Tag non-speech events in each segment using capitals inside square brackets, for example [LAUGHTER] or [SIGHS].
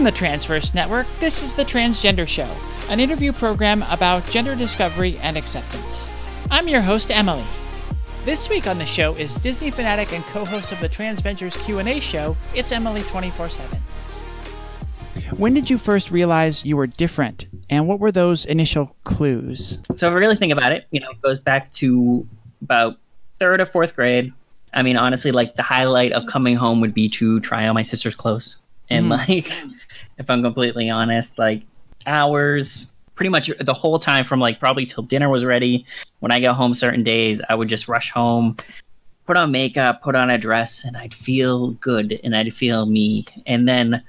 From the Transverse Network, this is The Transgender Show, an interview program about gender discovery and acceptance. I'm your host, Emily. This week on the show is Disney fanatic and co-host of the Transvengers Q&A show, It's Emily 24/7. When did you first realize you were different, and what were those initial clues? So if I really think about it, you know, it goes back to about third or fourth grade. I mean, honestly, like the highlight of coming home would be to try on my sister's clothes. And Mhm. like, if I'm completely honest, like hours, pretty much the whole time from like probably till dinner was ready. When I got home certain days, I would just rush home, put on makeup, put on a dress, and I'd feel good and I'd feel me. And then,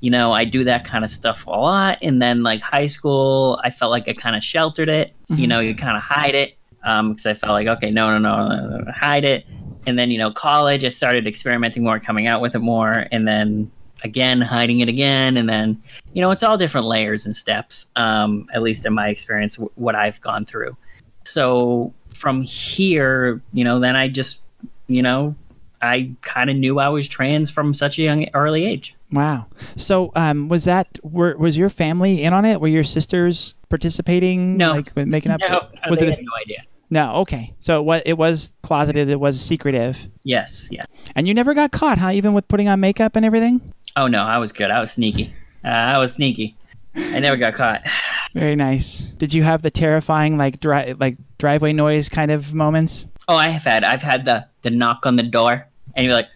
you know, I do that kind of stuff a lot. And then like high school, I felt like I kind of sheltered it. You Mhm. know, you kind of hide it because I felt like, okay, no, no, no, no, no, hide it. And then, you know, college, I started experimenting more, coming out with it more, and then again, hiding it again. And then, you know, it's all different layers and steps, um, at least in my experience, w- what I've gone through. So from here, you know, then I just, you know, I kind of knew I was trans from such a young early age. Wow. So, um, was that were was your family in on it? Were your sisters participating? No. like making up. No, was it? had A, no idea. no. Okay. So what? It was closeted. It was secretive, Yes, yeah. and you never got caught, huh? Even with putting on makeup and everything. Oh no, I was good. I was sneaky. Uh, I was sneaky. I never got caught. [SIGHS] Very nice. Did you have the terrifying like dri- like driveway noise kind of moments? Oh, I have had. I've had the the knock on the door, and you're like,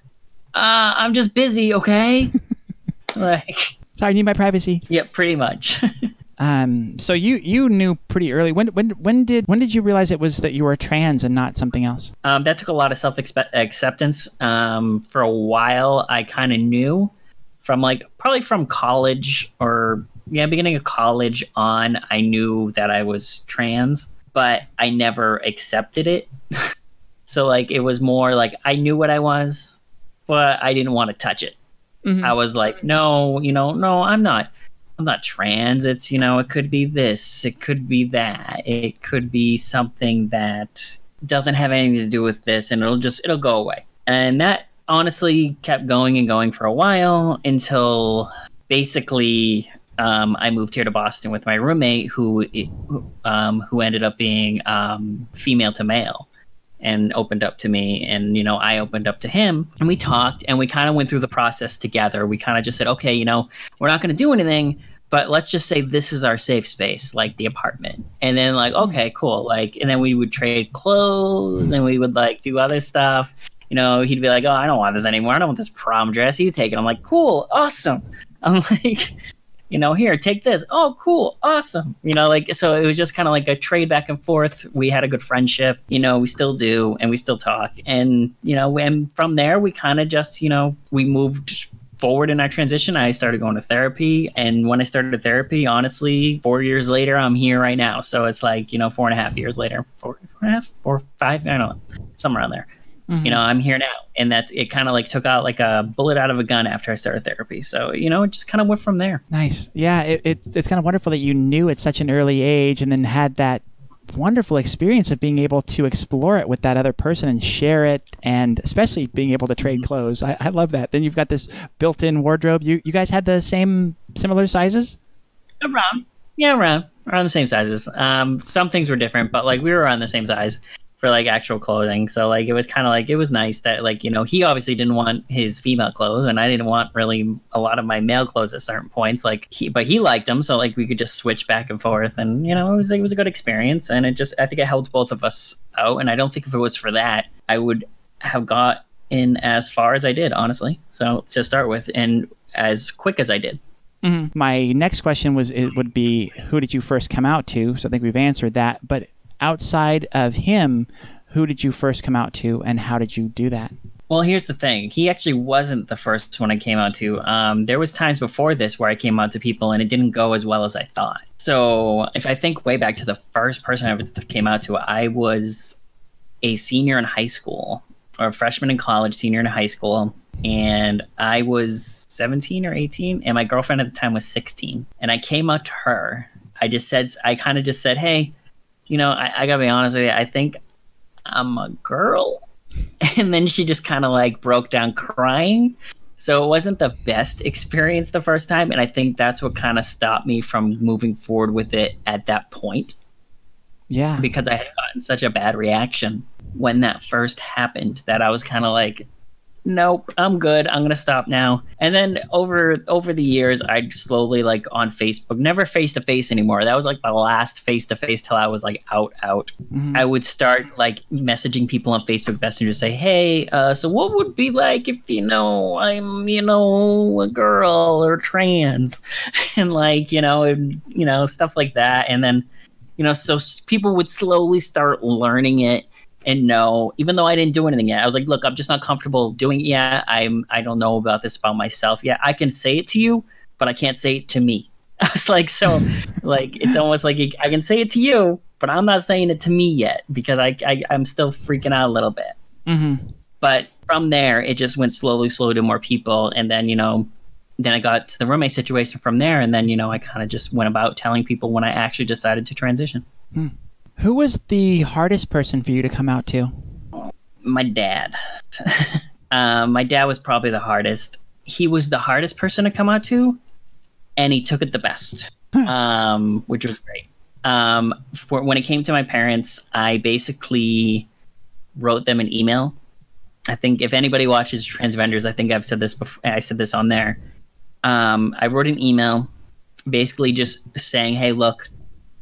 uh, "I'm just busy, okay." [LAUGHS] like, Sorry, I need my privacy. yeah, pretty much. [LAUGHS] Um. So you you knew pretty early. When when when did when did you realize it was that you were trans and not something else? um, that took a lot of self acceptance. Um, for a while, I kind of knew from like probably from college or yeah, beginning of college on. I knew that I was trans, but I never accepted it. [LAUGHS] so like, it was more like I knew what I was, but I didn't want to touch it. Mhm. I was like, no, you know, no, I'm not. I'm not trans. It's you know, it could be this, it could be that, it could be something that doesn't have anything to do with this, and it'll just it'll go away. And that honestly kept going and going for a while until basically um, I moved here to Boston with my roommate, who who, um, who ended up being um, female to male and opened up to me and you know i opened up to him and we talked and we kind of went through the process together. We kind of just said okay you know we're not going to do anything but let's just say this is our safe space like the apartment. And then like okay cool like and then we would trade clothes and we would like do other stuff you know he'd be like oh i don't want this anymore. I don't want this prom dress. You take it. I'm like cool. Awesome. [LAUGHS] I'm like you know, here, take this. Oh, cool, awesome. You know, like so it was just kind of like a trade back and forth. We had a good friendship, you know, we still do, and we still talk. And you know, and from there, we kind of just, you know, we moved forward in our transition. I started going to therapy, and when I started therapy, honestly, four years later, I'm here right now. So it's like, you know, four and a half years later, four, four and a half, four, five, I don't know, somewhere around there Mhm. you know i'm here now and that's it kind of like took out like a bullet out of a gun after i started therapy so you know it just kind of went from there Nice. Yeah, it, it's it's kind of wonderful that you knew at such an early age and then had that wonderful experience of being able to explore it with that other person and share it, and especially being able to trade clothes. I, I love that. Then you've got this built-in wardrobe. You you guys had the same similar sizes. around yeah around around the same sizes um some things were different but like we were around the same size for like actual clothing so like it was kind of like it was nice that like you know he obviously didn't want his female clothes and i didn't want really a lot of my male clothes at certain points like he but he liked them so like we could just switch back and forth and you know it was it was a good experience and it just i think it helped both of us out and i don't think if it was for that i would have got in as far as i did honestly so to start with and as quick as i did mm-hmm. My next question was it would be who did you first come out to? So I think we've answered that. But outside of him, who did you first come out to, and how did you do that? Well, here's the thing. He actually wasn't the first one I came out to. Um, there was times before this where I came out to people and it didn't go as well as I thought. So if I think way back to the first person I ever came out to, I was a senior in high school or a freshman in college, senior in high school. And I was 17 or 18, and my girlfriend at the time was 16. And I came out to her. I just said, I kind of just said, hey, you know, I, I gotta be honest with you. I think I'm a girl. [LAUGHS] And then she just kind of like broke down crying. So it wasn't the best experience the first time. And I think that's what kind of stopped me from moving forward with it at that point. Yeah. Because I had gotten such a bad reaction when that first happened that I was kind of like, nope i'm good. I'm gonna stop now. And then over over the years i slowly like on facebook never face to face anymore. That was like my last face to face till i was like out out. Mhm. i would start like messaging people on facebook messenger say hey uh so what would be like if you know i'm you know a girl or trans? [LAUGHS] And like you know and you know stuff like that. And then you know so people would slowly start learning it and no, even though I didn't do anything yet, I was like, look, I'm just not comfortable doing it yet. I'm I don't know about this about myself yet. I can say it to you, but I can't say it to me. [LAUGHS] I was like, so [LAUGHS] like it's almost like I can say it to you, but I'm not saying it to me yet because I, I I'm still freaking out a little bit. Mm-hmm. But from there, it just went slowly, slowly to more people, and then you know, then I got to the roommate situation from there, and then you know, I kind of just went about telling people when I actually decided to transition. Who was the hardest person for you to come out to? my dad. um, [LAUGHS] my dad was probably the hardest. He was the hardest person to come out to, and he took it the best, um, which was great. Um, for when it came to my parents, I basically wrote them an email. I think if anybody watches Transvengers, I think I've said this before. I said this on there. Um, I wrote an email, basically just saying, "Hey, look,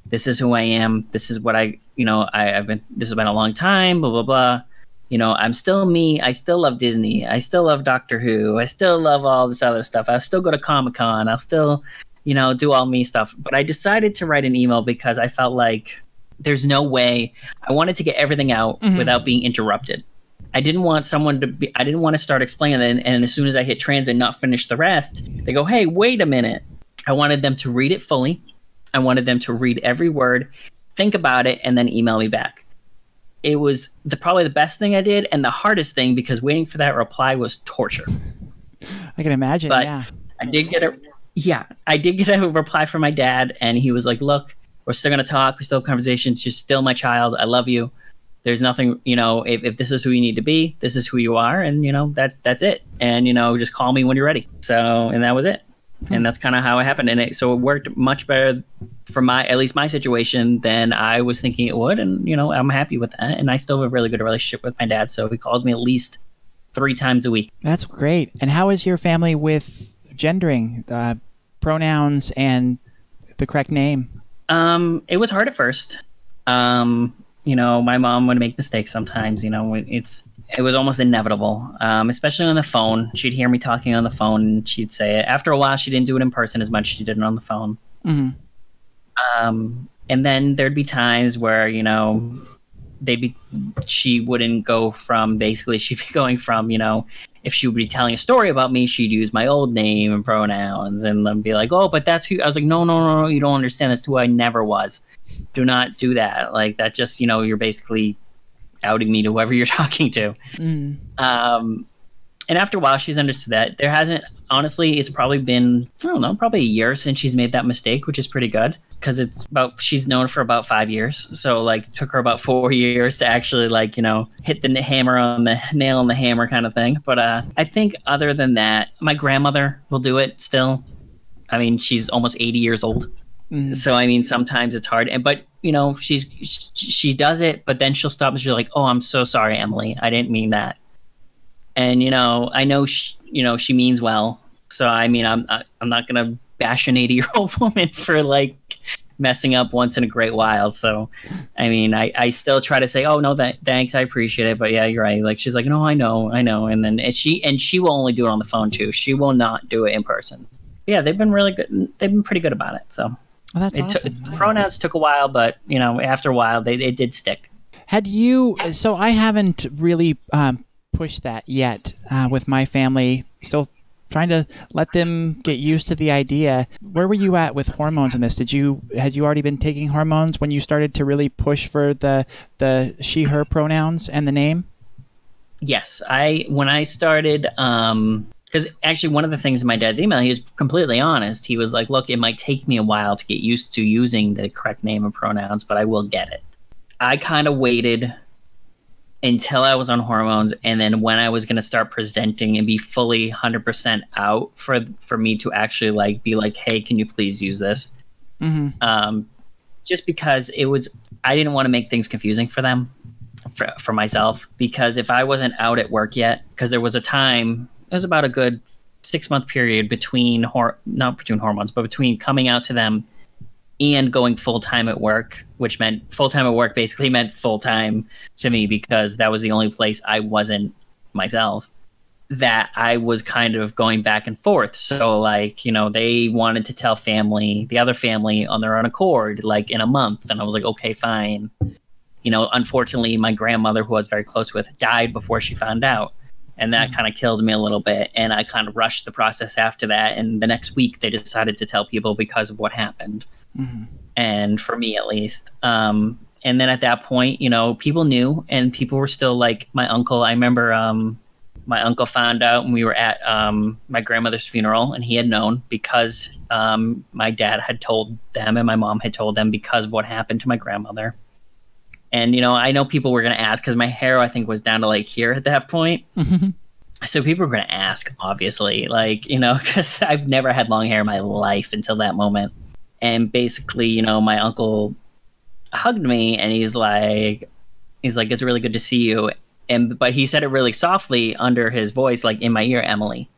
this is who I am. This is what I, you know, I, I've been. This has been a long time. Blah blah blah. You know, I'm still me. I still love Disney. I still love Doctor Who. I still love all this other stuff. I'll still go to Comic Con. I'll still, you know, do all me stuff. But I decided to write an email because I felt like there's no way. I wanted to get everything out Mhm. without being interrupted. I didn't want someone to be. I didn't want to start explaining, and, and as soon as I hit transit, and not finish the rest, they go, "Hey, wait a minute." I wanted them to read it fully. I wanted them to read every word, think about it, and then email me back. It was the probably the best thing I did, and the hardest thing because waiting for that reply was torture. [LAUGHS] I can imagine. But- yeah. I did get a yeah, I did get a reply from my dad, and he was like, "Look, we're still gonna talk. We still have conversations. You're still my child. I love you. There's nothing, you know. If, if this is who you need to be, this is who you are, and you know that that's it. And you know, just call me when you're ready. So, and that was it. And that's kind of how it happened. And it, so it worked much better for my at least my situation than I was thinking it would. And you know, I'm happy with that. And I still have a really good relationship with my dad. So he calls me at least three times a week. That's great. And how is your family with gendering, uh, pronouns, and the correct name? Um, it was hard at first. Um, you know, my mom would make mistakes sometimes. You know, it's it was almost inevitable. Um, especially on the phone, she'd hear me talking on the phone, and she'd say it. After a while, she didn't do it in person as much as she did it on the phone. Mm-hmm. Um, and then there'd be times where you know they'd be she wouldn't go from basically [LAUGHS] she'd be going from you know if she would be telling a story about me she'd use my old name and pronouns and then be like oh but that's who i was like no no no no you don't understand that's who i never was do not do that like that just you know you're basically outing me to whoever you're [LAUGHS] talking to Mm. um, and after a while, she's understood that. There hasn't, honestly, it's probably been, I don't know, probably a year since she's made that mistake, which is pretty good because it's about, she's known for about five years. So, like, took her about four [LAUGHS] years to actually, like, you know, hit the hammer on the nail on the hammer kind of thing. But uh, I think other than that, my grandmother will do it still. I mean, she's almost 80 years old. Mm. So I mean, sometimes it's hard, and but you know, she's she, does it, but then she'll stop and she's like, "Oh, I'm so sorry, Emily. I didn't mean that." And you know, I know she, you know she means well. So I mean, I'm I'm not gonna bash an 80 year old [LAUGHS] woman for like messing up once in a great while. So I mean, I I still try to say, "Oh no, that thanks, I appreciate it." But yeah, you're right. Like she's like, "No, I know, I know," and then and she and she will only do it on the phone too. She will not do it in person. Yeah, they've been really good. They've been pretty good about it. So Oh, that's it awesome. pronouns took a while, but you know, after a while, they it did stick. Had you? So I haven't really um, pushed that yet uh, with my family. Still trying to let them get used to the idea. Where were you at with hormones in this? Did you had you already been taking hormones when you started to really push for the the she her pronouns and the name? Yes, I when I started, um, because actually one of the things in my dad's email, he was completely honest. He was like, "Look, it might take me a while to get used to using the correct name and pronouns, but I will get it." I kind of waited until I was on hormones, and then when I was gonna start presenting and be fully hundred percent out for for me to actually like be like, hey, can you please use this? Mm-hmm. Um, just because it was, I didn't want to make things confusing for them, for for myself. Because if I wasn't out at work yet, because there was a time, it was about a good six month period between hor- not between hormones, but between coming out to them and going full time at work, which meant full time at work basically meant full time to me because that was the only place I wasn't myself. That I was kind of going back and forth. So, like, you know, they wanted to tell family, the other family on their own accord, like in a month. And I was like, okay, fine. You know, unfortunately, my grandmother, who I was very close with, died before she found out. And that kind of killed me a little bit. And I kind of rushed the process after that. And the next week, they decided to tell people because of what happened Mm-hmm. and for me at least. Um, and then at that point, you know, people knew, and people were still like my uncle. I remember um, my uncle found out when we were at um, my grandmother's funeral, and he had known because um, my dad had told them, and my mom had told them because of what happened to my grandmother. And you know, I know people were going to ask because my hair, I think, was down to like here at that point. Mm-hmm. So people were going to ask, obviously, like you know, [LAUGHS] because I've never had long hair in my life until that moment. And basically, you know, my uncle hugged me and he's like he's like it's really good to see you. And but he said it really softly under his voice like in my ear Emily.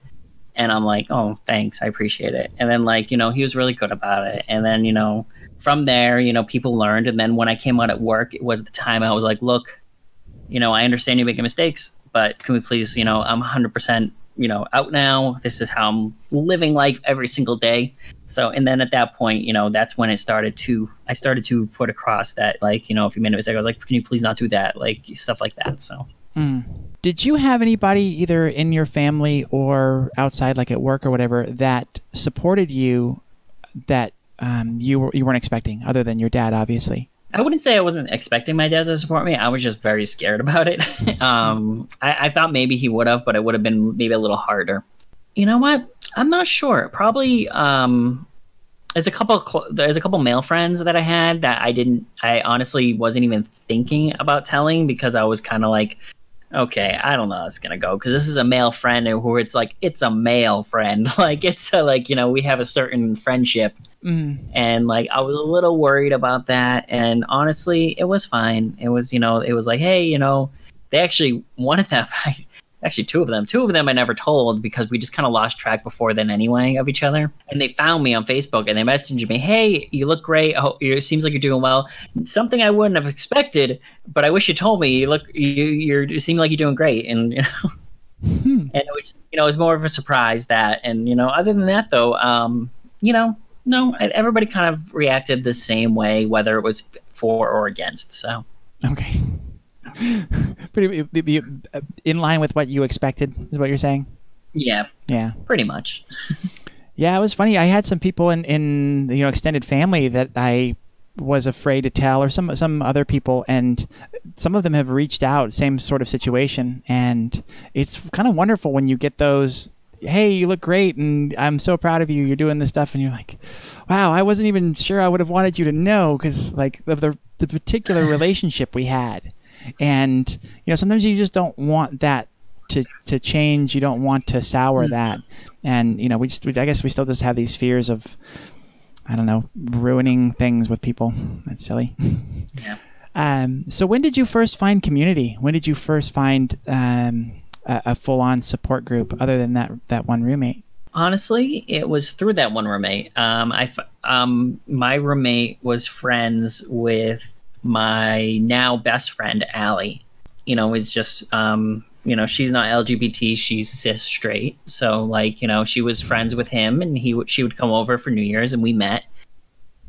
And I'm like oh thanks. I appreciate it. And then like you know he was really good about it. And then you know from there you know people learned and then when I came out at work it was the time I was like look you know I understand you're making mistakes but can we please you know I'm 100% you know out now this is how I'm living life every single day so, and then at that point, you know, that's when it started to, I started to put across that, like, you know, if you made a mistake, I was like, can you please not do that? Like, stuff like that. So, Mm. Did you have anybody either in your family or outside, like at work or whatever, that supported you that um, you were you weren't expecting, other than your dad, obviously? I wouldn't say I wasn't expecting my dad to support me. I was just very scared about it. [LAUGHS] [LAUGHS] um, I, I thought maybe he would have, but it would have been maybe a little harder. You know what? I'm not sure. Probably um, there's a couple cl- there's a couple male friends that I had that I didn't I honestly wasn't even thinking about telling because I was kind of like okay, I don't know how it's gonna go because this is a male friend who it's like it's a male friend, [LAUGHS] like it's a, like you know we have a certain friendship, Mm. and like I was a little worried about that, and honestly, it was fine. It was you know it was like hey you know they actually one of them [LAUGHS] actually two of them two of them I never told because we just kind of lost track before then anyway of each other, and they found me on Facebook and they messaged me hey you look great, oh, it seems like you're doing well, something I wouldn't have expected, but I wish you told me you look you you're you seem like you're doing great, and you know Hmm. [LAUGHS] and it was you know it was more of a surprise that and you know other than that though um you know no everybody kind of reacted the same way whether it was for or against so Okay. Pretty be- uh, in line with what you expected, is what you're saying. yeah Yeah. pretty much Yeah, it was funny. I had some people in in you know extended family that I was afraid to tell, or some some other people, and some of them have reached out, same sort of situation, and it's kind of wonderful when you get those. Hey, you look great, and I'm so proud of you. You're doing this stuff, and you're like, "Wow, I wasn't even sure I would have wanted you to know," because like of the the particular [LAUGHS] relationship we had, and you know sometimes you just don't want that to to change. You don't want to sour that, and you know we just we, I guess we still just have these fears of I don't know ruining things with people. That's silly. Yeah. [LAUGHS] Um, so when did you first find community? When did you first find um, a, a full on support group other than that that one roommate? honestly it was through that one roommate um i um my roommate was friends with my now best friend Allie. you know it's just um you know she's not lgbt she's cis straight so like you know she was friends with him and he she would come over for new year's and we met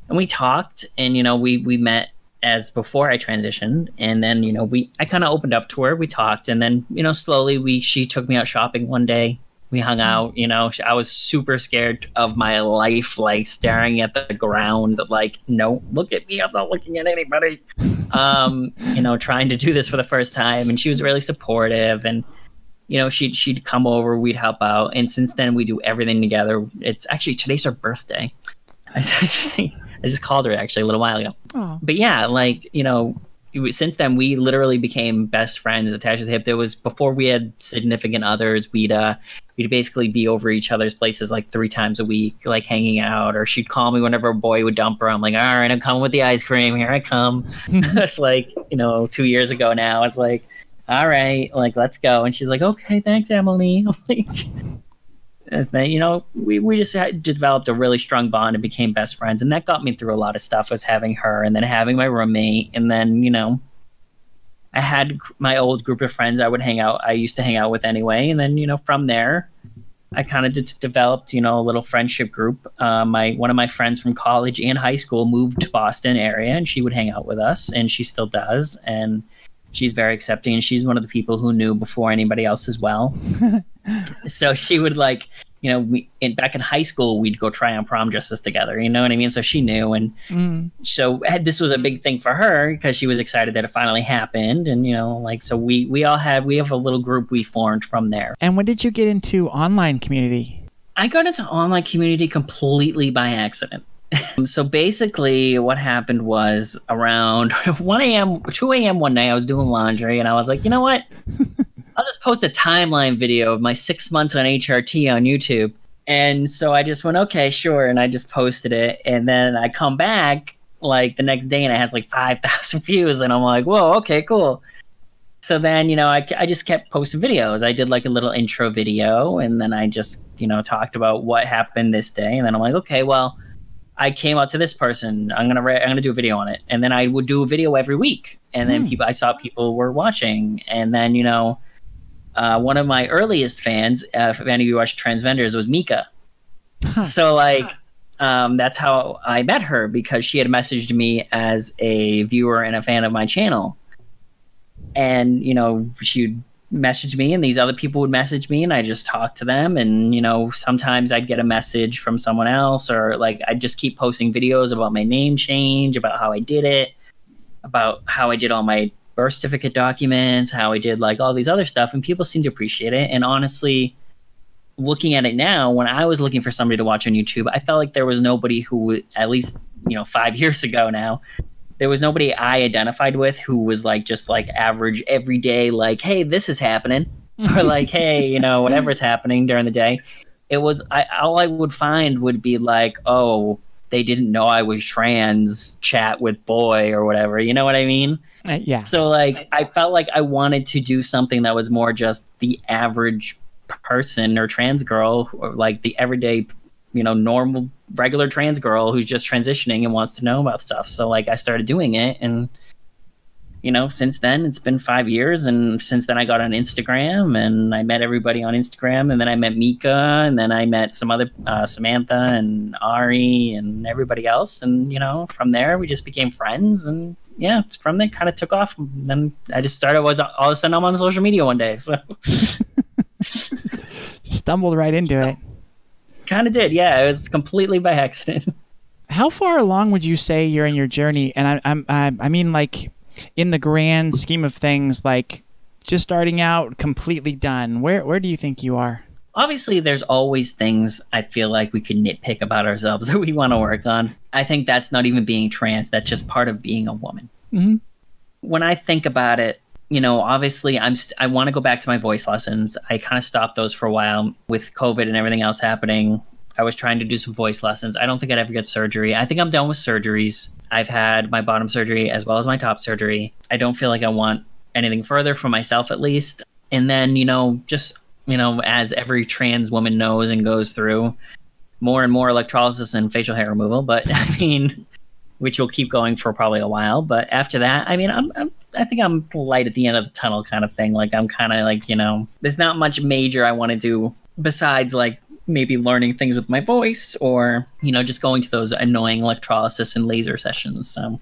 and we talked and you know we we met as before I transitioned. And then you know we I kind of opened up to her we talked and then you know slowly we she took me out shopping one day. We hung out you know I was super scared of my life like staring at the ground like no look at me I'm not looking at anybody. [LAUGHS] Um you know trying to do this for the first time and she was really supportive and you know she'd she'd come over we'd help out and since then we do everything together. It's actually today's her birthday. [LAUGHS] I just I just called her actually a little while ago. Oh, but yeah, like you know, since then we literally became best friends attached to the hip. There was before we had significant others we'd uh we'd basically be over each other's places like three times a week like hanging out or she'd call me whenever a boy would dump her. I'm like all right i'm coming with the ice cream. Here i come. [LAUGHS] [LAUGHS] It's like you know two years ago now it's like all right like let's go. And she's like okay thanks emily. [LAUGHS] I'm like as that you know we, we just developed a really strong bond and became best friends. And that got me through a lot of stuff was having her and then having my roommate. And then you know i had my old group of friends i would hang out i used to hang out with anyway. And then you know from there i kind of just developed you know a little friendship group. Uh, my one of my friends from college and high school moved to boston area and she would hang out with us and she still does. And she's very accepting and she's one of the people who knew before anybody else as well. [LAUGHS] So she would like you know we in, back in high school we'd go try on prom dresses together you know what i mean? So she knew and mm. so had, this was a big thing for her because she was excited that it finally happened and you know like so we we all had we have a little group we formed from there. And when did you get into online community? I got into online community completely by accident Um, so basically what happened was around [LAUGHS] 1 a.m 2 a.m one night i was doing laundry and i was like you know what [LAUGHS] I'll just post a timeline video of my six months on HRT on YouTube. And so I just went, okay, sure. And I just posted it. And then I come back like the next day and it has like 5,000 [LAUGHS] views. And I'm like, whoa, okay, cool. So then, you know, I, I just kept posting videos. I did like a little intro video and then I just, you know, talked about what happened this day. And then I'm like, okay, well, I came out to this person. I'm gonna I'm gonna do a video on it, and then I would do a video every week. And then hmm. people I saw people were watching, and then you know uh, one of my earliest fans, uh, if any of you watch Transvengers, was Mika. Huh. So like, um, that's how I met her because she had messaged me as a viewer and a fan of my channel, and you know she'd message me, and these other people would message me, and I just talked to them, and you know sometimes I'd get a message from someone else, or like I'd just keep posting videos about my name change, about how I did it, about how I did all my birth certificate documents, how I did like all these other stuff, and people seem to appreciate it. And honestly, looking at it now, when I was looking for somebody to watch on YouTube, I felt like there was nobody who, at least you know, five [LAUGHS] years ago now, there was nobody I identified with who was like just like average everyday, like, hey, this is happening, or like, [LAUGHS] hey, you know, whatever's happening during the day. It was I, all I would find would be like, oh, they didn't know I was trans, chat with boy or whatever. You know what I mean? Uh, yeah. So like I felt like I wanted to do something that was more just the average person or trans girl or like the everyday you know normal regular trans girl who's just transitioning and wants to know about stuff. So like I started doing it and you know, since then it's been five years, and since then I got on Instagram and I met everybody on Instagram, and then I met Mika, and then I met some other uh, Samantha and Ari and everybody else, and you know, from there we just became friends, and yeah, from there kind of took off. And then I just started was all of a sudden I'm on social media one day, so [LAUGHS] stumbled right into it. Kind of did, yeah. It was completely by accident. [LAUGHS] How far along would you say you're in your journey? And I, I'm, I, I mean, like in the grand scheme of things, like just starting out, completely done? Where where do you think you are? Obviously, there's always things I feel like we could nitpick about ourselves [LAUGHS] that we want to work on. I think that's not even being trans; that's just part of being a woman. Mm-hmm. When I think about it, you know, obviously, I'm st- I want to go back to my voice lessons. I kind of stopped those for a while with COVID and everything else happening. I was trying to do some voice lessons. I don't think I'd ever get surgery. I think I'm done with surgeries. I've had my bottom surgery as well as my top surgery. I don't feel like I want anything further for myself, at least. And then, you know, just, you know, as every trans woman knows and goes through, more and more electrolysis and facial hair removal. But [LAUGHS] I mean, which will keep going for probably a while. But after that, I mean, I'm, I'm I think I'm light at the end of the tunnel kind of thing. Like I'm kind of like, you know, there's not much major I want to do besides like maybe learning things with my voice or you know just going to those annoying electrolysis and laser sessions so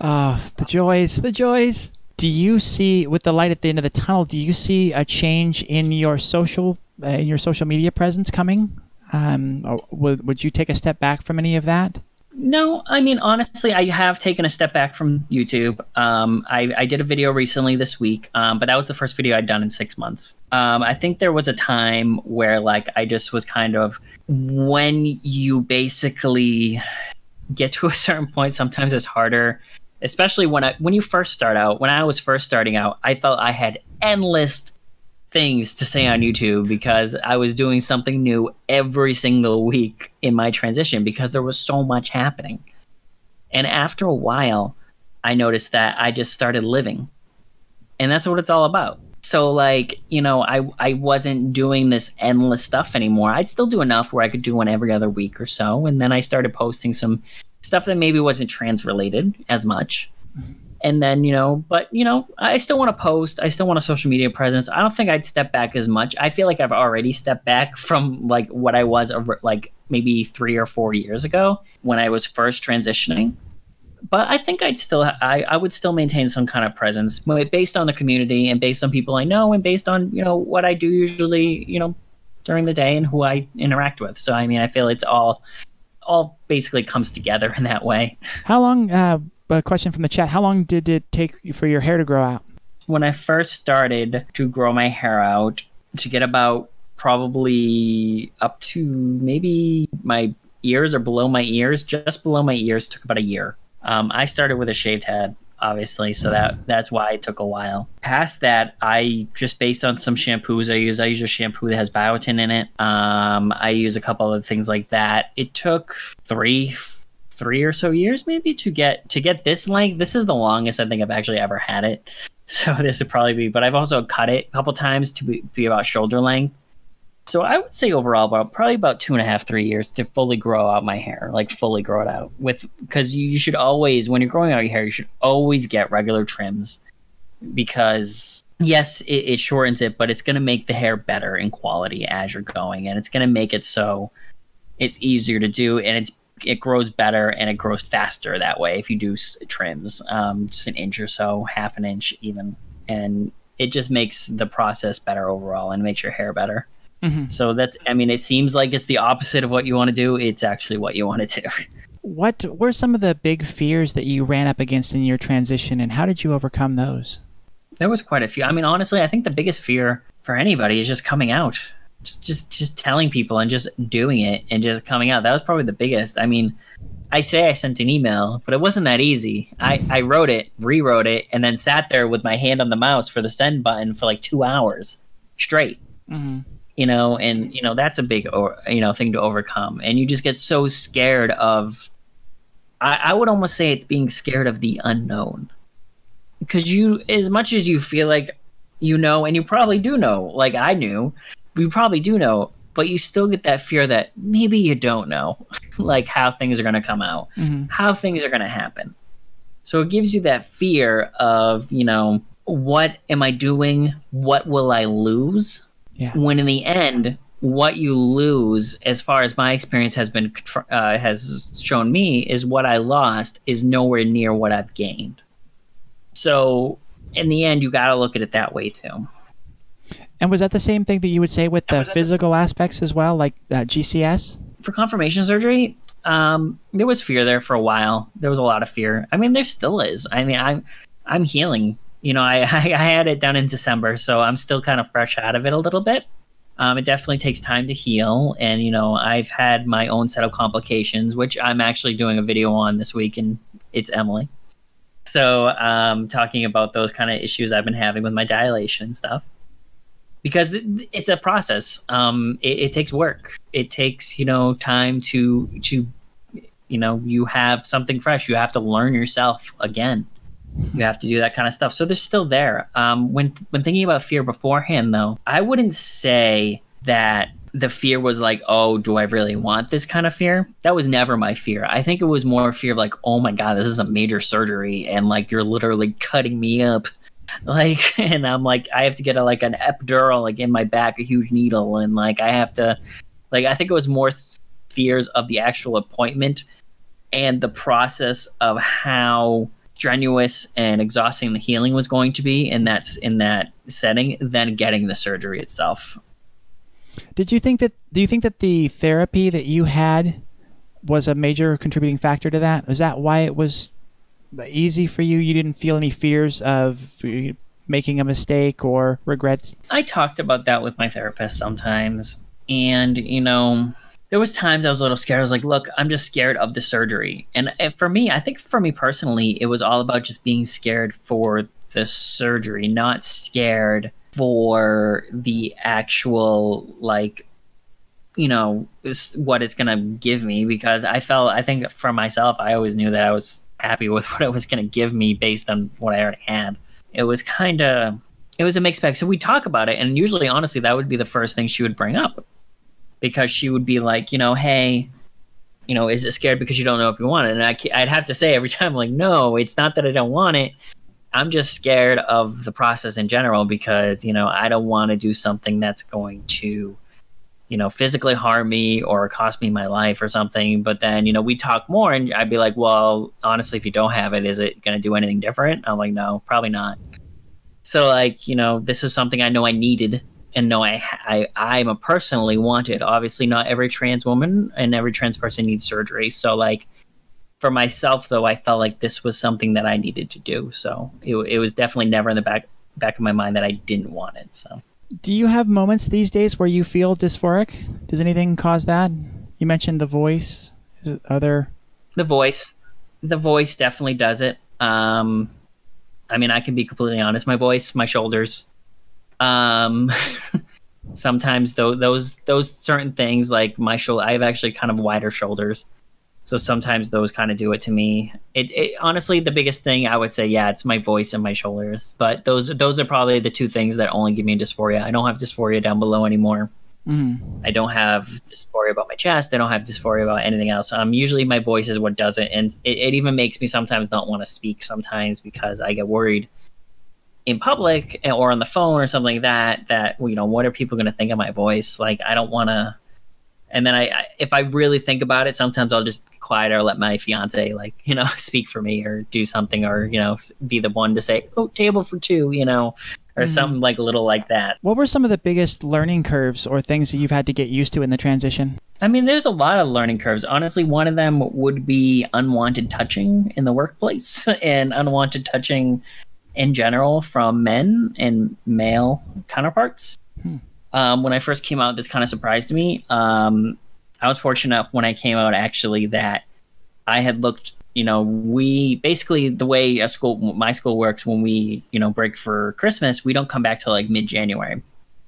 oh [LAUGHS] the joys the joys do you see with the light at the end of the tunnel do you see a change in your social uh, in your social media presence coming um, would, would you take a step back from any of that no, I mean honestly, I have taken a step back from YouTube. Um, I, I, did a video recently this week, um, but that was the first video I'd done in six months. Um, I think there was a time where like I just was kind of when you basically get to [LAUGHS] a certain point. Sometimes it's harder especially when I when you first start out. When I was first starting out, I felt I had endless things to say on YouTube because I was doing something new every single week in my transition because there was so much happening. And after a while, I noticed that I just started living. And that's what it's all about. So like, you know, I I wasn't doing this endless stuff anymore. I'd still do enough where I could do one every other week or so, and then I started posting some stuff that maybe wasn't trans related as much. And then, you know, but you know, I still want to post. I still want a social media presence. I don't think I'd step back as much. I feel like I've already stepped back from like what I was over like maybe 3 or 4 years ago when I was first transitioning but I think I'd still I, I would still maintain some kind of presence based on the community and based on people I know and based on you know what I do usually you know during the day and who I interact with. So I mean I feel it's all all basically comes together [LAUGHS] in that way. How long? Uh, a question from the chat. How long did it take for your hair to grow out? When I first started to grow my hair out, to get about probably up to maybe my ears or below my ears, just below my ears, took about a year. Um, I started with a shaved head, obviously, so that that's why it took a while. Past that, I just based on some shampoos I use. I use a shampoo that has biotin in it. Um, I use a couple of things like that. It took three three or so years maybe to get to get this length. This is the longest I think I've actually ever had it. [LAUGHS] So this would probably be, but I've also cut it a couple times to be, be about shoulder length. So I would say overall, about probably about two and a half, three years to fully grow out my hair, like fully grow it out. With because you, you should always, when you're growing out your hair, you should always get regular trims, because yes, it, it shortens it, but it's going to make the hair better in quality as you're going, and it's going to make it so it's easier to do, and it's it grows better and it grows faster that way if you do trims, um, just an inch or so, half an inch even, and it just makes the process better overall and makes your hair better. Mm-hmm. So that's, I mean, it seems like it's the opposite of what you want to do. It's actually what you want to do. [LAUGHS] What were some of the big fears that you ran up against in your transition, and how did you overcome those? There was quite a few. I mean, honestly, I think the biggest fear for anybody is just coming out, just just just telling people and just doing it and just coming out. That was probably the biggest. I mean, I say I sent an email, but it wasn't that easy. I, I wrote it, rewrote it, and then sat there with my hand on the mouse for the send button for like two hours straight. Mm-hmm you know and you know that's a big or you know thing to overcome and you just get so scared of I, I would almost say it's being scared of the unknown because you as much as you feel like you know and you probably do know like i knew you probably do know but you still get that fear that maybe you don't know [LAUGHS] like how things are going to come out mm-hmm. how things are going to happen so it gives you that fear of you know what am i doing what will i lose yeah. When in the end, what you lose, as far as my experience has been uh, has shown me, is what I lost is nowhere near what I've gained. So in the end, you got to look at it that way too. And was that the same thing that you would say with the physical the- aspects as well, like uh, GCS? For confirmation surgery, um, there was fear there for a while. There was a lot of fear. I mean, there still is. I mean, I'm I'm healing you know, I, [LAUGHS] I, I had it done in December, so I'm still kind of fresh out of it a little bit. Um, it definitely takes time to heal, and you know, I've had my own set of complications, which I'm actually doing a video on this week, and it's Emily. So, um, talking about those kind of issues I've been having with my dilation and stuff, because it, it's a process. Um, it, it takes work. It takes you know time to to you know you have something fresh. You have to learn yourself again you have to do that kind of stuff. So they're still there. Um, when when thinking about fear beforehand, though, I wouldn't say that the fear was like, oh, do I really want this kind of fear? That was never my fear. I think it was more fear of like, oh my god, this is a major surgery, and like you're literally cutting me up, [LAUGHS] like, and I'm like, I have to get a, like an epidural like in my back, a huge needle, and like I have to, like, I think it was more fears of the actual appointment and the process of how strenuous and exhausting the healing was going to be in that in that setting than getting the surgery itself. Did you think that do you think that the therapy that you had was a major contributing factor to that? Was that why it was easy for you? You didn't feel any fears of making a mistake or regrets? I talked about that with my therapist sometimes. And, you know, there was times I was a little scared. I was like, look, I'm just scared of the surgery. And uh, for me, I think for me personally, it was all about just being scared for the surgery, not scared for the actual like you know what it's gonna give me because I felt I think for myself I always knew that I was happy with [LAUGHS] what it was gonna give me based on what I already had. It was kind of it was a mixed bag. So we talk about it, and usually, honestly, that would be the first thing she would bring up because she would be like, you know, hey, you know, is it scared because you don't know if you want it? And I, I'd have to say every [LAUGHS] time, like, no, it's not that I don't want it. I'm just scared of the process in general because, you know, I don't want to do something that's going to, you know, physically harm me or cost me my life or something. But then, you know, we talk more and I'd be like, well, honestly, if you don't have it, is it going to do anything different? I'm like, no, probably not. So, like, you know, this is something I know I needed and know I, I I'm personally wanted. Obviously, not every trans woman and every trans person needs surgery. So like for myself though, I felt like this was something that I needed to do. So it, it was definitely never in the back back of my mind that I didn't want it. So do you have moments these days where you feel dysphoric? Does anything cause that? You mentioned the voice. Is it other the voice? The voice definitely does it. Um, I mean, I can be completely honest. My voice, my shoulders, um, [LAUGHS] sometimes though those those certain things like my shoulder, I have actually kind of wider shoulders, so sometimes those kind of do it to me. It, it honestly the biggest thing I would say, yeah, it's my voice and my shoulders. But those those are probably the two things that only give me dysphoria. I don't have dysphoria down below anymore. Mm-hmm. I don't have dysphoria about my chest. I don't have dysphoria about anything else. Um, usually my voice is what does it, and it, it even makes me sometimes not want to speak sometimes because I get worried in public or on the phone or something like that that you know what are people going to think of my voice like i don't want to and then I, I, if i really think about it sometimes i'll just be quiet or let my fiance like you know [LAUGHS] speak for me or do something or you know be the one to say oh table for two you know or mm. something like a little like that what were some of the biggest learning curves or things that you've had to get used to in the transition I mean, there's a lot of learning curves. Honestly, one of them would be unwanted touching in the workplace [LAUGHS] and unwanted touching in general from men and male counterparts. Hmm. Um, when I first came out, this kind of surprised me. Um, I was fortunate enough when I came out actually that I had looked. You know, we basically the way a school, my school works when we you know break for Christmas, we don't come back till like mid January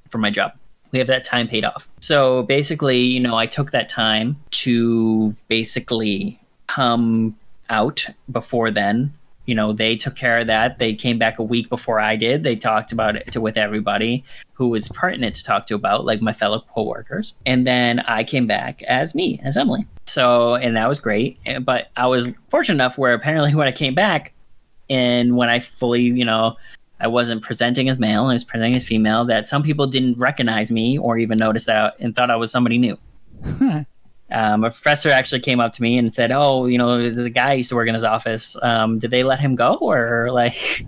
for my job. We have that time paid off. So basically, you know, I took that time to basically come out before then you know they took care of that they came back a week before i did they talked about it to, with everybody who was pertinent to talk to about like my fellow co-workers and then i came back as me as emily so and that was great but i was fortunate enough where apparently [LAUGHS] when i came back and when i fully you know i wasn't presenting as male i was presenting as female that some people didn't recognize me or even notice that and thought i was somebody new [LAUGHS] um, a professor actually came up to me and said, "Oh, you know, there's a guy used to work in his office. Um, did they let him go, or like?"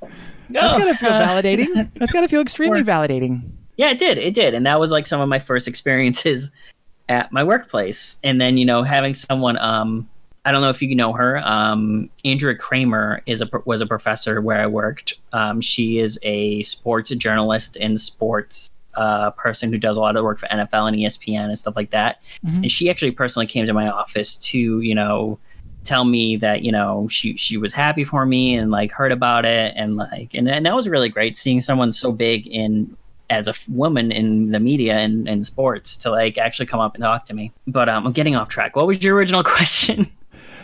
[LAUGHS] no. That's gotta feel validating. [LAUGHS] That's gotta feel extremely validating. Yeah, it did. It did, and that was like some of my first experiences [LAUGHS] at my workplace. And then you know, having someone, um, I don't know if you know her, um, Andrea Kremer is a was a professor where I worked. Um, she is a sports journalist in sports uh, person who does a lot of work for NFL and ESPN and stuff like that. Mm-hmm. And she actually personally came to my office to, you know, tell me that, you know, she she was happy for me and like heard about it and like and, and that was really great seeing someone so big in as a woman in the media and, and sports to like actually come up and talk to me. But um, I'm getting off track. What was your original [LAUGHS] question?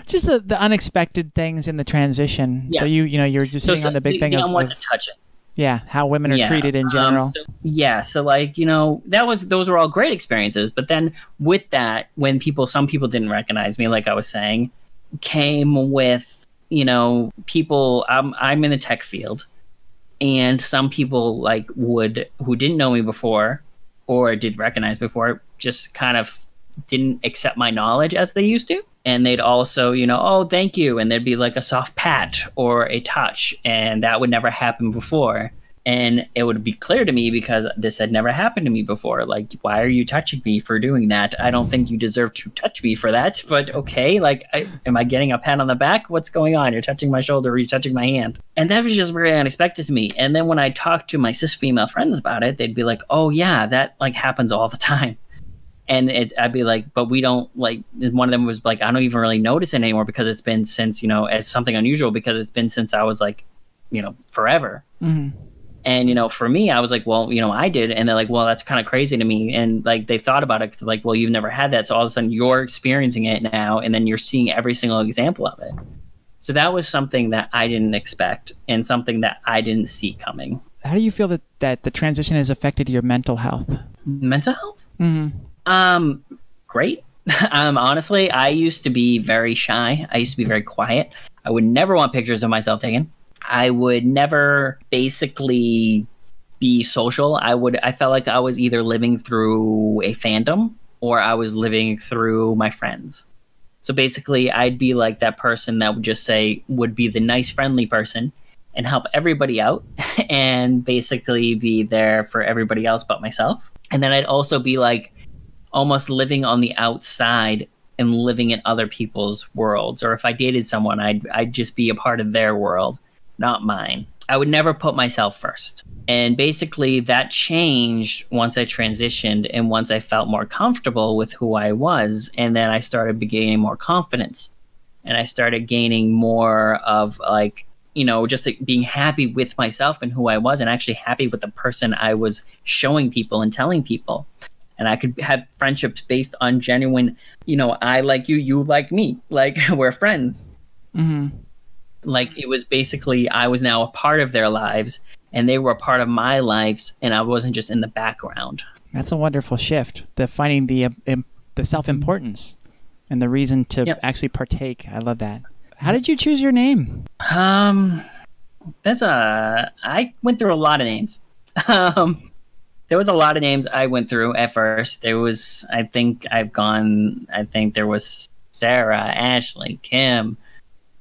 Just the, the unexpected things in the transition. Yeah. So you you know you're just so, sitting so, on the big thing you of, want to touch it. Yeah, how women are yeah. treated in um, general. Um, so, yeah, so like you know that was those were all great experiences, but then with that, when people some people didn't recognize me, like I was saying, came with you know people. I'm I'm in the tech field, and some people like would who didn't know me before or did recognize before just kind of didn't accept my knowledge as they used to and they'd also you know oh thank you and there'd be like a soft pat or a touch and that would never happen before and it would be clear to me because this had never happened to me before. Like why are you touching me for doing that? I don't think you deserve to touch me for that but okay. Like I, am i getting a pat on the back? What's going on? You're touching my shoulder or you're touching my hand. And that was just very unexpected to me. And then when i talked to my cis female friends about it they'd be like oh yeah that like happens all the time. And I'd be like, but we don't like. One of them was like, I don't even really notice it anymore because it's been since you know as something unusual because it's been since I was like, you know, forever. Mm-hmm. And you know, for me, I was like, well, you know, I did, and they're like, well, that's kind of crazy to me. And like they thought about it, like, well, you've never had that, so all of a sudden you're experiencing it now, and then you're seeing every single example of it. So that was something that I didn't expect, and something that I didn't see coming. How do you feel that that the transition has affected your mental health? Mental health. Mm-hmm. Um, great. [LAUGHS] um, honestly, I used to be very shy. I used to be very quiet. I would never want pictures of myself taken. I would never basically be social. I would I felt like I was either living through a fandom or I was living through my friends. So basically I'd be like that person that would just say would be the nice friendly person and help everybody out [LAUGHS] and basically be there for everybody else but myself. And then I'd also be like almost living on the outside and living in other people's worlds. Or if I dated someone, I'd I'd just be a part of their world, not mine. I would never put myself first. And basically that changed once I transitioned and once I felt more comfortable with who I was. And then I started gaining more confidence. And I started gaining more of like, you know, just like being happy with myself and who I was and actually happy with the person I was showing people and telling people and I could have friendships based on genuine, you know, I like you, you like me, like [LAUGHS] we're friends. Mm-hmm. Like it was basically, I was now a part of their lives and they were a part of my lives and I wasn't just in the background. That's a wonderful shift. The finding the um, the self importance and the reason to Yep. actually partake. I love that. How did you choose your name? Um, that's a, I went through a lot of names. [LAUGHS] Um, there was a lot of names I went through at first. There was, I think I've gone, I think there was Sarah, Ashley, Kim.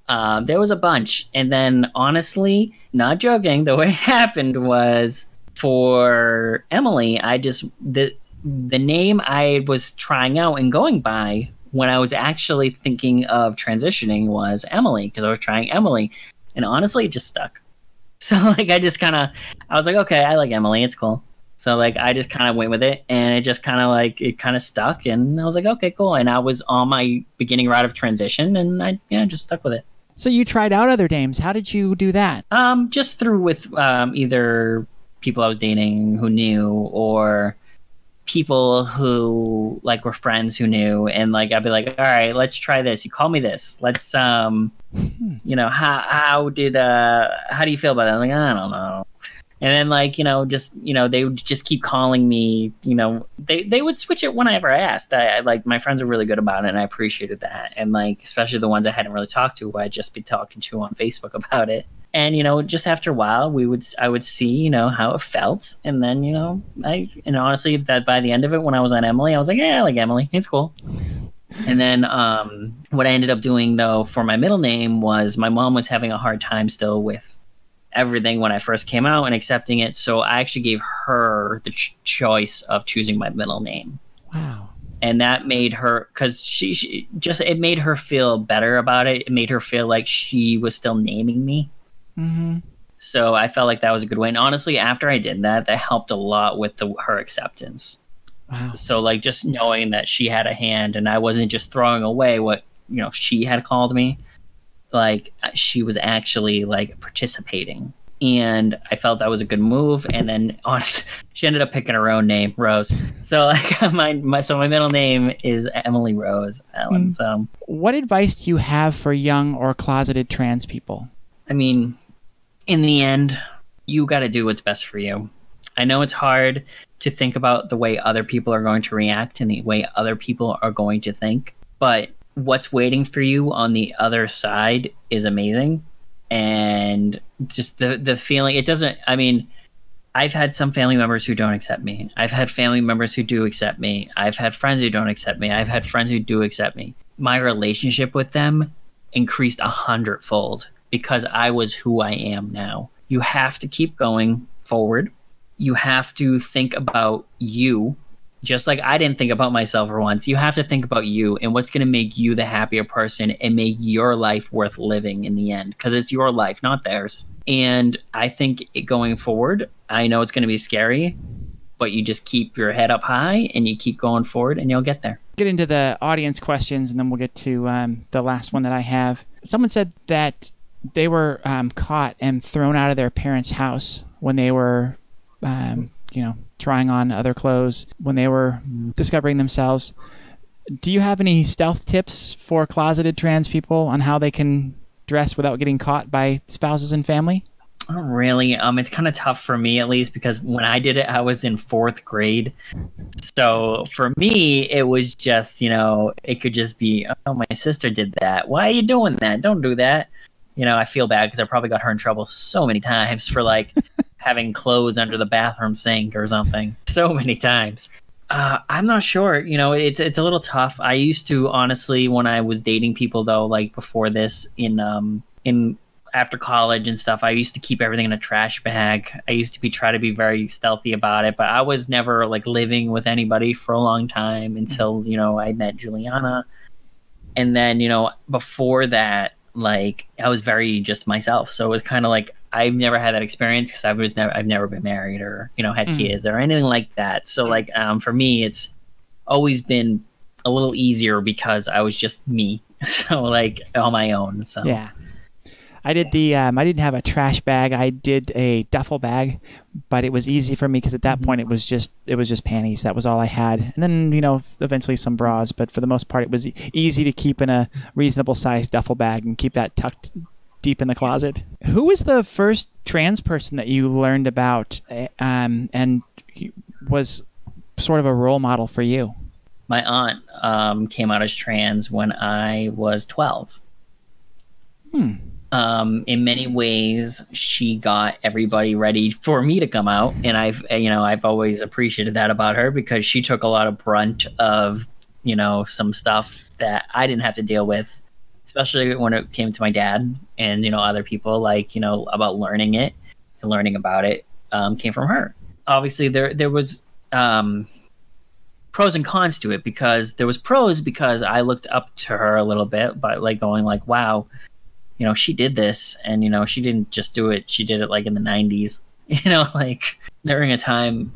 Um, there was a bunch. And then honestly, not joking, the way it [LAUGHS] happened was for Emily, I just, the, the name I was trying out and going by when I was actually thinking of transitioning was Emily because I was trying Emily. And honestly, it just stuck. [LAUGHS] So like I just kind of I was like, okay, I like Emily. It's cool. So like I just kind of went with it, and it just kind of like it kind of stuck, and I was like, okay, cool. And I was on my beginning route of transition, and I yeah just stuck with it. So you tried out other names. How did you do that? Um, just through with um, either people I was dating who knew, or people who like were friends who knew, and like I'd be like, all right, let's try this. You call me this. Let's um, you know, how how did uh, how do you feel about it? I'm like, I don't know. And then like you know, just you know, they would just keep calling me. You know, they they would switch it whenever I asked. I, I like my friends were really good about it, and I appreciated that. And like especially the ones I hadn't really talked to, who I'd just be talking to on Facebook [LAUGHS] about it. And you know, just after a while, we would I would see you know how it felt, and then you know, I and honestly, that by the end of it, when I was on Emily, I was like, yeah, I like Emily, it's cool. And then um, what I ended up doing though for my middle name was my mom was having a hard time still with everything when I first came out and accepting it. So I actually gave her the ch- choice of choosing my middle name. Wow. And that made her, because she, she just, it made her feel better about it. It made her feel like she was still naming me. Mm-hmm. So I felt like that was a good way. And honestly, after I did that, that helped a lot with the, her acceptance. Wow. So like just knowing that she had a hand and I wasn't just throwing away what you know she had called me, like she was actually like participating, and I felt that was a good move. And then [LAUGHS] honest, she ended up picking her own name, Rose. So [LAUGHS] like [LAUGHS] my my so my middle name is Emily Rose Allen. Mm. So What advice do you have for young or closeted trans people? I mean, in the end, you got to do what's best for you. I know it's hard to think about the way other people are going to react and the way other people are going to think, but what's waiting for you on the other side is amazing. And just the the feeling it doesn't I mean, I've had some family members who don't accept me. I've had family members who do accept me. I've had friends who don't accept me. I've had friends who do accept me. My relationship with them increased a hundredfold because I was who I am now. You have to keep going forward. You have to think about you, just like I didn't think about myself for once. You have to think about you and what's going to make you the happier person and make your life worth living in the end because it's your life, not theirs. And I think going forward, I know it's going to be scary, but you just keep your head up high and you keep going forward and you'll get there. Get into the audience questions and then we'll get to um, the last one that I have. Someone said that they were um, caught and thrown out of their parents' house when they were, um, you know, trying on other clothes, when they were discovering themselves. Do you have any stealth tips for closeted trans people on how they can dress without getting caught by spouses and family? Not really. Um, it's kind of tough for me at least because when I did it, I was in fourth grade. So for me, it was just you know, it could just be, oh, my sister did that. Why are you doing that? Don't do that. You know, I feel bad because I probably got her in trouble so many times for like having clothes under the bathroom sink or something. [LAUGHS] So many times. Uh, I'm not sure. You know, it's it's a little tough. I used to honestly, when I was dating people though, like before this, in um in after college and stuff, I used to keep everything in a trash bag. I used to be try to be very stealthy about it, but I was never like living with anybody for a long time until you know I met Juliana, and then you know before that, like I was very just myself. So it was kind of like I've never had that experience because I was never I've never been married or you know had Mhm. kids or anything like that. So like um for me, it's always been a little easier because I was just me. [LAUGHS] So like on my own. So Yeah. I did the. Um, I didn't have a trash bag. I did a duffel bag, but it was easy for me because at that Mhm. point it was just it was just panties. That was all I had, and then you know eventually some bras. But for the most part, it was easy to keep in a reasonable sized duffel bag and keep that tucked deep in the closet. Who was the first trans person that you learned about, eh, um, and was sort of a role model for you? my aunt um, came out as trans when I was 12. Hmm. Um, in many ways, she got everybody ready for me to come out, and I've you know I've always appreciated that about her because she took a lot of brunt of you know some stuff that I didn't have to deal with, especially when it came to my dad and you know other people like you know about learning it and learning about it um, came from her. Obviously, there there was um, pros and cons to it because there was pros because I looked up to her a little bit, but like going like, wow, you know, she did this, and you know, she didn't just do it; she did it like in the '90s, [LAUGHS] you know, like during a time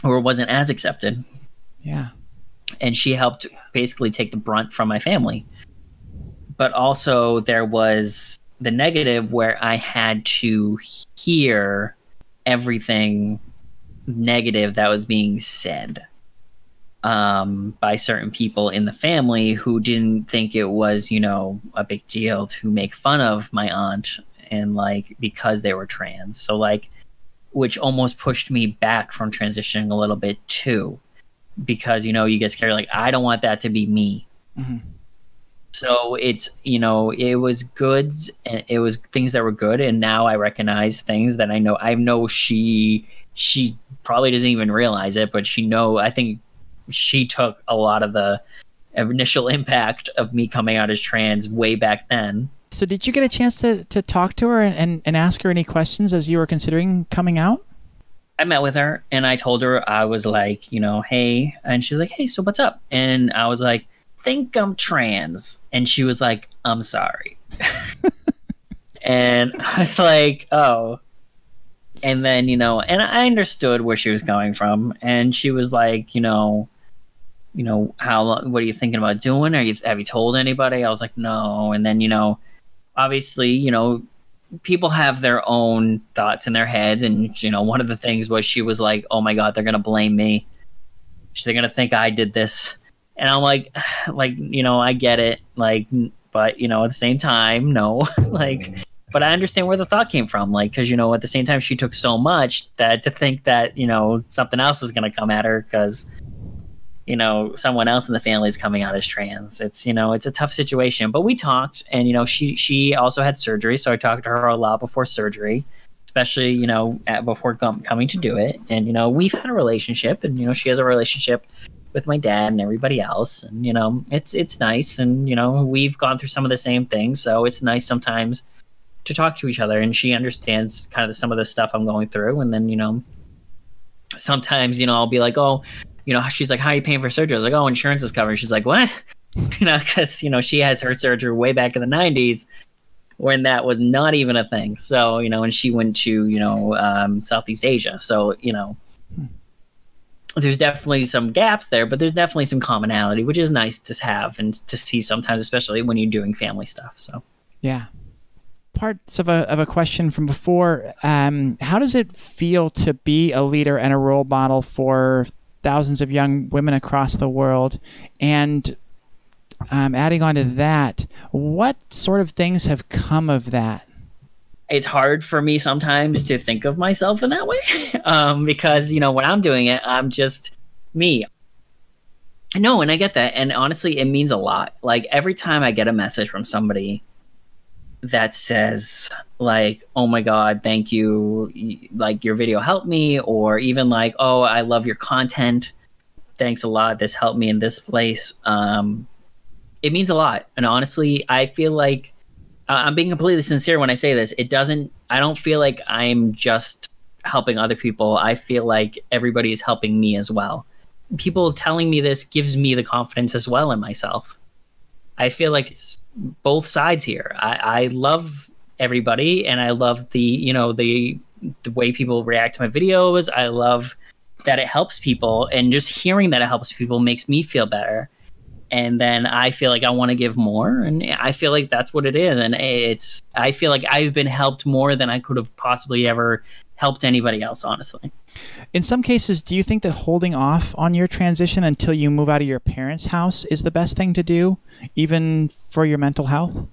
where it wasn't as accepted, Yeah. and she helped basically take the brunt from my family. But also, there was the negative where I had to hear everything negative that was being said um, by certain people in the family who didn't think it was, you know, a big deal to make fun of my aunt and like because they were trans. So like, which almost pushed me back from transitioning a little bit too, because you know you get scared like I don't want that to be me. Mhm. So it's you know it was goods and it was things that were good, and now I recognize things that I know. I know she she probably doesn't even realize it, but she know. I think she took a lot of the initial [LAUGHS] impact of me coming out as trans way back then. So did you get a chance to, to talk to her and, and, and ask her any questions as you were considering coming out? I met with her and I told her I was like, you know, hey, and she's like, hey, so what's up? And I was like, think I'm trans, and she was like, I'm sorry, [LAUGHS] and I was like, oh. And then you know, and I understood where she was going from, and she was like, you know, you know, how long? What are you thinking about doing? Are you have you told anybody? I was like, no. And then you know, obviously, you know, people have their own thoughts in their heads and you know one of the things was she was like oh my god they're gonna blame me they're gonna think i did this and i'm like like you know i get it like but you know at the same time no like but i understand where the thought came from like because you know at the same time she took so much that to think that you know something else is gonna come at her because you know someone else in the family is coming out as trans it's you know it's a tough situation but we talked and you know she she also had surgery so i talked to her a lot before surgery especially you know at, before com- coming to do it and you know we've had a relationship and you know she has a relationship with my dad and everybody else and you know it's it's nice and you know we've gone through some of the same things so it's nice sometimes to talk to each other and she understands kind of some of the stuff i'm going through and then you know sometimes you know i'll be like oh you know, she's like, "How are you paying for surgery?" I was like, "Oh, insurance is covered." She's like, "What?" [LAUGHS] You know, because you know she had her surgery way back in the '90s when that was not even a thing. So you know, and she went to you know um, Southeast Asia. So you know, there's definitely some gaps there, but there's definitely some commonality, which is nice to have and to see sometimes, especially when you're doing family stuff. So, yeah. Parts of a, of a question from before. Um, how does it feel to be a leader and a role model for thousands of young women across the world? And um, adding on to that, what sort of things have come of that? It's hard for me sometimes to think of myself in that way [LAUGHS] um, because you know when i'm doing it i'm just me. No and i get that and honestly it means a lot. Like every time i get a message from somebody that says like oh my god thank you like your video helped me or even like oh i love your content. Thanks a lot. This helped me in this place um, it means a lot. And honestly i feel like I'm being completely sincere when I say this. It doesn't. I don't feel like I'm just helping other people. I feel like everybody is helping me as well. People telling me this gives me the confidence as well in myself. I feel like it's both sides here. I, I love everybody, and I love the you know the the way people react to my videos. I love that it helps people, and just hearing that it helps people makes me feel better and then I feel like I want to give more, and I feel like that's what it is. And it's I feel like I've been helped more than I could have possibly ever helped anybody else, honestly. In some cases, do you think that holding off on your transition until you move out of your parents' house is the best thing to do, even for your mental health?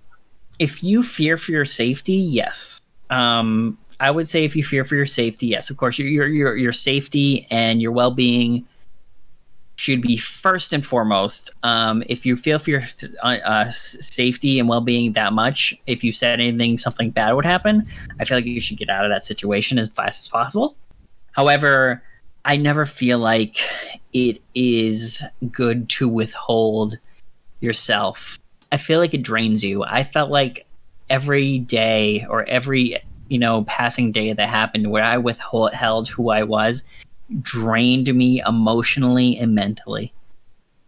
If you fear for your safety, yes. Um, I would say if you fear for your safety, yes. Of course, your your your, your safety and your well being should be first and foremost. Um, if you feel for your uh, uh safety and well being that much, if you said anything, something bad would happen, I feel like you should get out of that situation as fast as possible. However, I never feel like it is good to withhold yourself. I feel like it drains you. I felt like every day or every you know passing day that happened where I withheld who I was, drained me emotionally and mentally.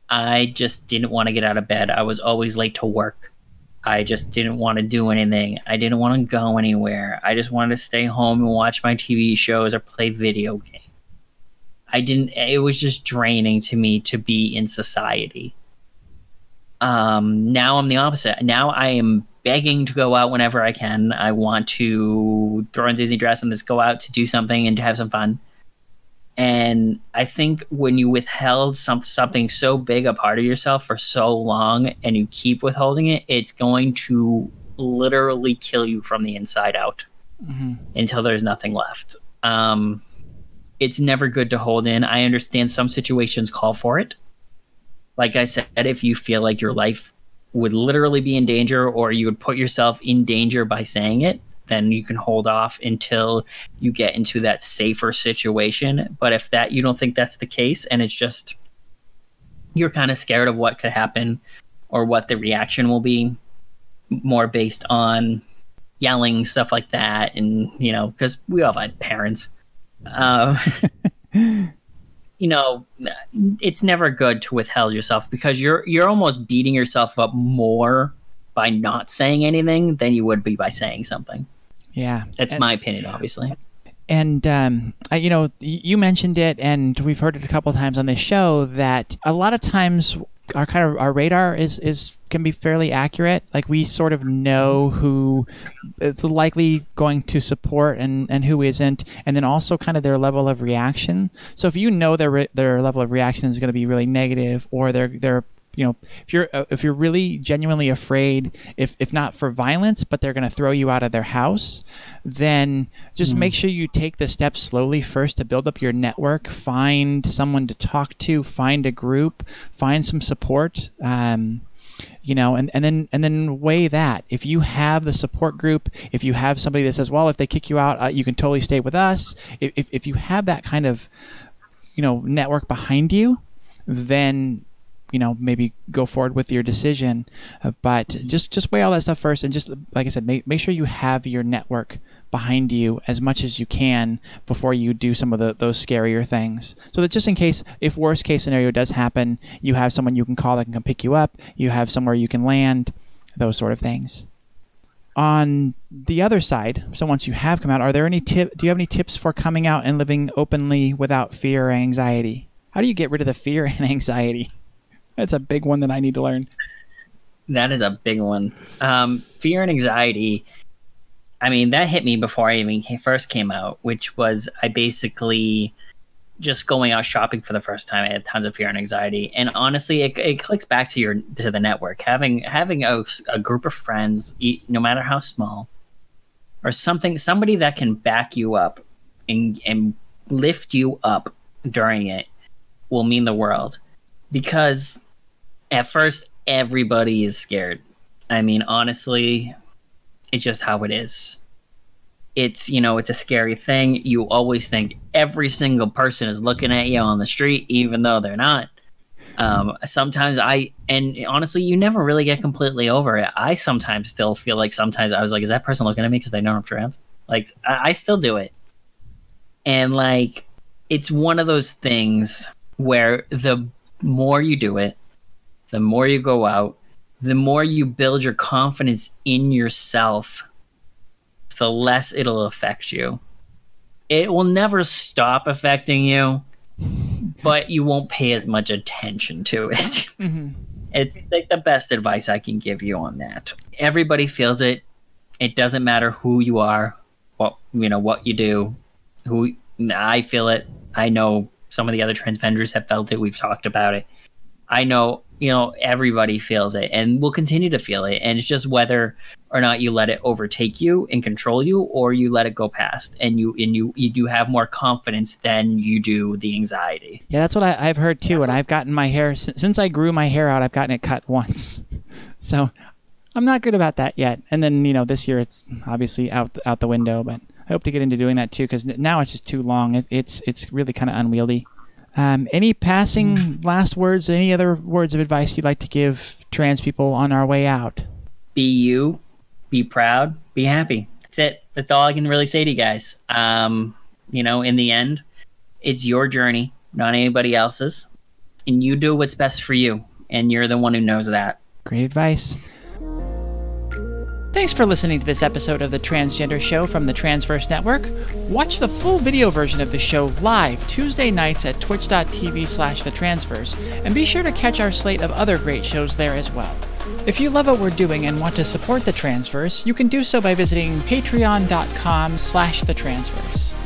I just didn't want to get out of bed. I was always late to work. I just didn't want to do anything. I didn't want to go anywhere. I just wanted to stay home and watch my TV shows or play video games. I didn't it was just draining to me to be in society. Um now I'm the opposite. Now I am begging to go out whenever I can. I want to throw on Disney dress and just go out to do something and to have some fun. And I think when you withheld some something so big a part of yourself for so long and you keep withholding it, it's going to literally kill you from the inside out mm-hmm. until there's nothing left. Um, it's never good to hold in. I understand some situations call for it. Like I said, if you feel like your life would literally be in danger or you would put yourself in danger by saying it, then you can hold off until you get into that safer situation. But if that you don't think that's the case and it's just you're kind of scared of what could happen or what the reaction will be more based on yelling stuff like that and you know because we all had parents um, [LAUGHS] you know it's never good to withhold yourself because you're you're almost beating yourself up more by not saying anything than you would be by saying something yeah, that's and, my opinion, obviously. And um, you know, you mentioned it, and we've heard it a couple times on this show that a lot of times our kind of our radar is is can be fairly accurate. Like we sort of know who is likely going to support and and who isn't, and then also kind of their level of reaction. So if you know their their level of reaction is going to be really negative, or they're they're you know if you're uh, if you're really genuinely afraid if if not for violence but they're going to throw you out of their house then just mm. make sure you take the steps slowly first to build up your network find someone to talk to find a group find some support um, you know and, and then and then weigh that if you have the support group if you have somebody that says well if they kick you out uh, you can totally stay with us if, if, if you have that kind of you know network behind you then you know maybe go forward with your decision uh, but just just weigh all that stuff first and just like i said make, make sure you have your network behind you as much as you can before you do some of the, those scarier things. So that just in case if worst case scenario does happen you have someone you can call that can come pick you up you have somewhere you can land those sort of things. On the other side so once you have come out are there any tip do you have any tips for coming out and living openly without fear or anxiety? How do you get rid of the fear [LAUGHS] and anxiety? That's a big one that I need to learn. That is a big one. Um, fear and anxiety. I mean, that hit me before I even first came out, which was I basically just going out shopping for the first time. I had tons of fear and anxiety, and honestly, it, it clicks back to your to the network. Having having a, a group of friends, no matter how small, or something, somebody that can back you up and and lift you up during it will mean the world. Because at first, everybody is scared. I mean, honestly, it's just how it is. It's you know it's a scary thing. You always think every single person is looking at you on the street even though they're not. Um, sometimes i and honestly you never really get completely over it. I sometimes still feel like sometimes i was like is that person looking at me because they know i'm trans? Like I, I still do it. And like it's one of those things where the more you do it the more you go out the more you build your confidence in yourself the less it'll affect you. It will never stop affecting you, but you won't pay as much attention to it. [LAUGHS] Mm-hmm. It's like the best advice I can give you on that. Everybody feels it. It doesn't matter who you are, what you know, what you do. Who I feel it. I know some of the other Transvengers have felt it. We've talked about it. I know, you know, everybody feels it and will continue to feel it. And it's just whether or not you let it overtake you and control you or you let it go past and you and you you do have more confidence than you do the anxiety. Yeah that's what I, have heard too and i've gotten my hair since i grew my hair out i've gotten it cut once. [LAUGHS] So i'm not good about that yet. And then you know this year it's obviously out out the window but i hope to get into doing that too because now it's just too long. It, it's it's really kind of unwieldy um, any passing last words any other words of advice you'd like to give trans people on our way out be you be proud, be happy. That's it. That's all I can really say to you guys. Um, you know, in the end, it's your journey, not anybody else's. And you do what's best for you. And you're the one who knows that. Great advice. Thanks for listening to this episode of the Transgender Show from the Transvengers Network. Watch the full video version of the show live Tuesday nights at twitch.tv slash the transvengers, and be sure to catch our slate of other great shows there as well. If you love what we're doing and want to support the Transvengers, you can do so by visiting patreon.com slash the transvengers.